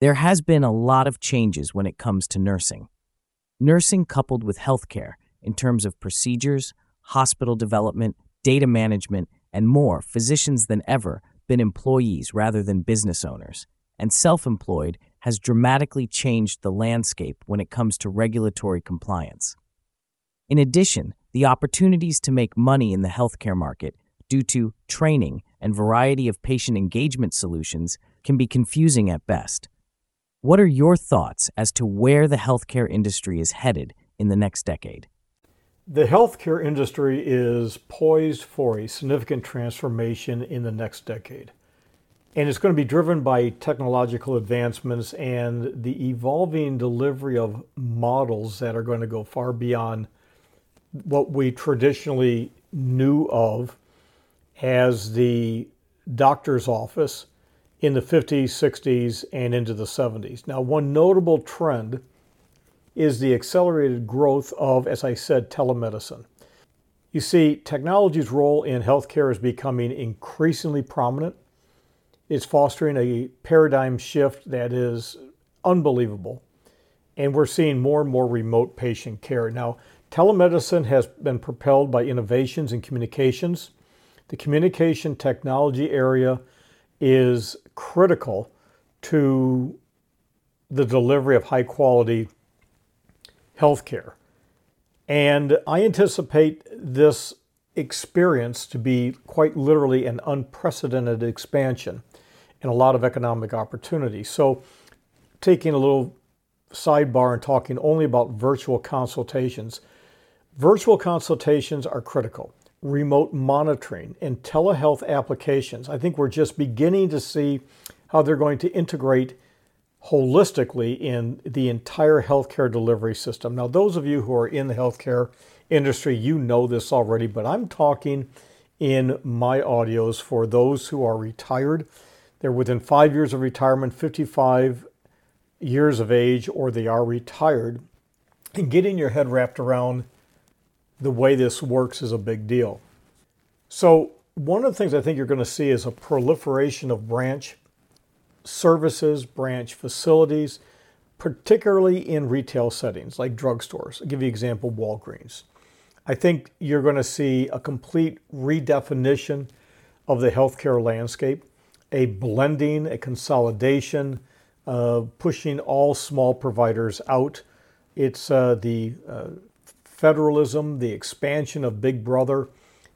There has been a lot of changes when it comes to nursing. Nursing coupled with healthcare in terms of procedures, hospital development, data management, and more physicians than ever been employees rather than business owners, and self employed has dramatically changed the landscape when it comes to regulatory compliance. In addition, the opportunities to make money in the healthcare market due to training and variety of patient engagement solutions can be confusing at best. What are your thoughts as to where the healthcare industry is headed in the next decade? The healthcare industry is poised for a significant transformation in the next decade. And it's going to be driven by technological advancements and the evolving delivery of models that are going to go far beyond what we traditionally knew of as the doctor's office in the 50s, 60s, and into the 70s. Now, one notable trend is the accelerated growth of, as I said, telemedicine. You see, technology's role in healthcare is becoming increasingly prominent. It's fostering a paradigm shift that is unbelievable. And we're seeing more and more remote patient care. Now, telemedicine has been propelled by innovations in communications. The communication technology area is critical to the delivery of high quality healthcare. And I anticipate this experience to be quite literally an unprecedented expansion and a lot of economic opportunity. So, taking a little sidebar and talking only about virtual consultations, virtual consultations are critical remote monitoring and telehealth applications. I think we're just beginning to see how they're going to integrate holistically in the entire healthcare delivery system. Now, those of you who are in the healthcare industry, you know this already, but I'm talking in my audios for those who are retired. They're within five years of retirement, 55 years of age, or they are retired. And getting your head wrapped around the way this works is a big deal. So, one of the things I think you're going to see is a proliferation of branch services, branch facilities, particularly in retail settings like drugstores. I'll give you an example Walgreens. I think you're going to see a complete redefinition of the healthcare landscape, a blending, a consolidation, uh, pushing all small providers out. It's uh, the uh, federalism, the expansion of Big Brother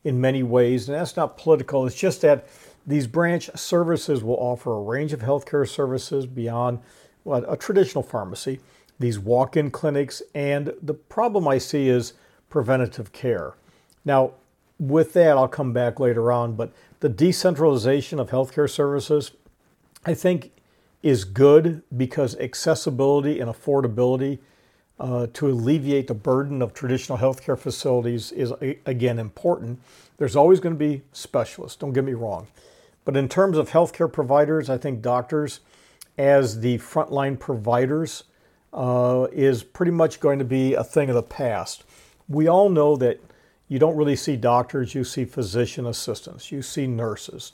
in many ways. And that's not political, it's just that these branch services will offer a range of healthcare services beyond well, a traditional pharmacy, these walk in clinics, and the problem I see is preventative care. Now, with that, I'll come back later on, but the decentralization of healthcare services, I think, is good because accessibility and affordability uh, to alleviate the burden of traditional healthcare facilities is, again, important. There's always going to be specialists, don't get me wrong. But in terms of healthcare providers, I think doctors, as the frontline providers, uh, is pretty much going to be a thing of the past. We all know that you don't really see doctors, you see physician assistants, you see nurses.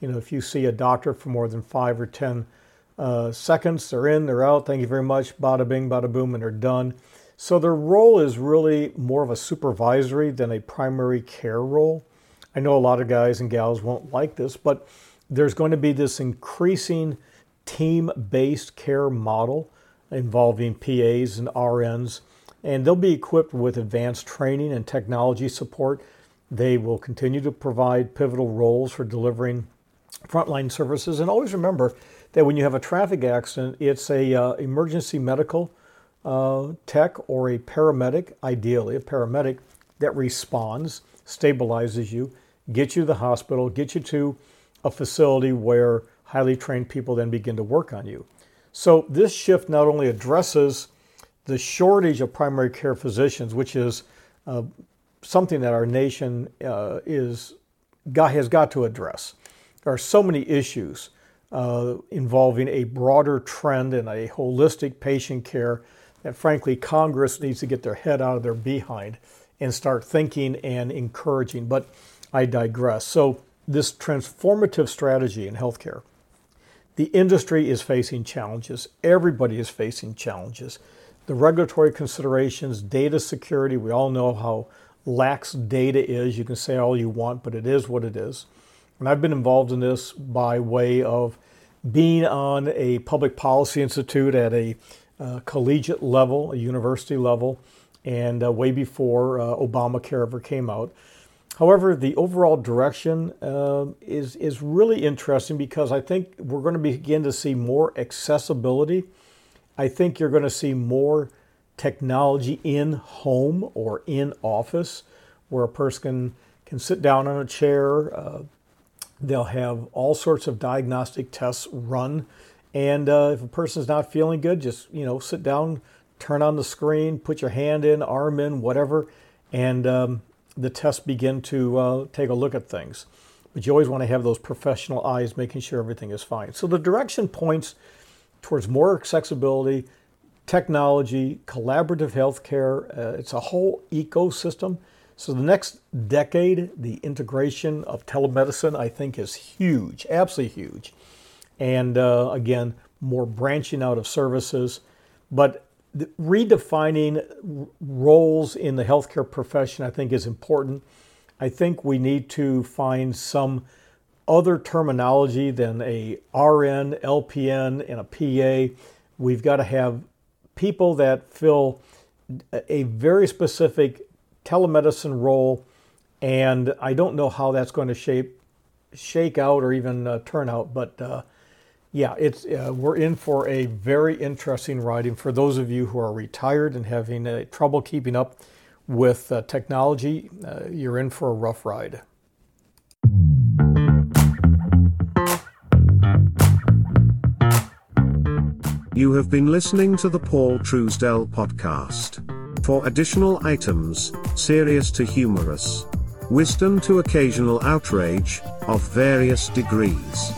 You know, if you see a doctor for more than five or 10 uh, seconds. They're in, they're out. Thank you very much. Bada bing, bada boom, and they're done. So their role is really more of a supervisory than a primary care role. I know a lot of guys and gals won't like this, but there's going to be this increasing team based care model involving PAs and RNs, and they'll be equipped with advanced training and technology support. They will continue to provide pivotal roles for delivering frontline services. And always remember, that when you have a traffic accident, it's a uh, emergency medical uh, tech or a paramedic, ideally a paramedic, that responds, stabilizes you, gets you to the hospital, gets you to a facility where highly trained people then begin to work on you. So this shift not only addresses the shortage of primary care physicians, which is uh, something that our nation uh, is got, has got to address. There are so many issues uh, involving a broader trend and a holistic patient care that, frankly, Congress needs to get their head out of their behind and start thinking and encouraging. But I digress. So, this transformative strategy in healthcare, the industry is facing challenges. Everybody is facing challenges. The regulatory considerations, data security, we all know how lax data is. You can say all you want, but it is what it is. And I've been involved in this by way of being on a public policy institute at a uh, collegiate level, a university level, and uh, way before uh, Obamacare ever came out. However, the overall direction uh, is, is really interesting because I think we're going to begin to see more accessibility. I think you're going to see more technology in home or in office where a person can, can sit down on a chair. They'll have all sorts of diagnostic tests run. And uh, if a person's not feeling good, just you know, sit down, turn on the screen, put your hand in, arm in, whatever, and um, the tests begin to uh, take a look at things. But you always want to have those professional eyes making sure everything is fine. So the direction points towards more accessibility, technology, collaborative healthcare. Uh, it's a whole ecosystem. So the next decade, the integration of telemedicine, I think, is huge, absolutely huge. And uh, again, more branching out of services. But redefining roles in the healthcare profession, I think, is important. I think we need to find some other terminology than a RN, LPN, and a PA. We've got to have people that fill a very specific telemedicine role, and I don't know how that's going to shape, shake out or even uh, turn out, but uh, yeah, it's uh, we're in for a very interesting ride. And for those of you who are retired and having uh, trouble keeping up with uh, technology, uh, you're in for a rough ride. You have been listening to the Paul Truesdell podcast. For additional items, serious to humorous, wisdom to occasional outrage, of various degrees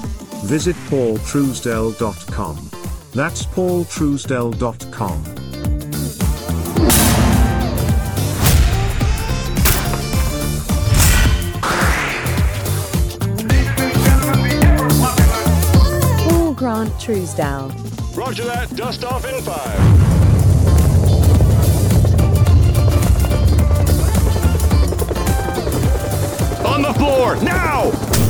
Visit paultruesdell.com. That's paultruesdell.com. Paul Grant Truesdell. Roger that. Dust off in five. On the floor, now!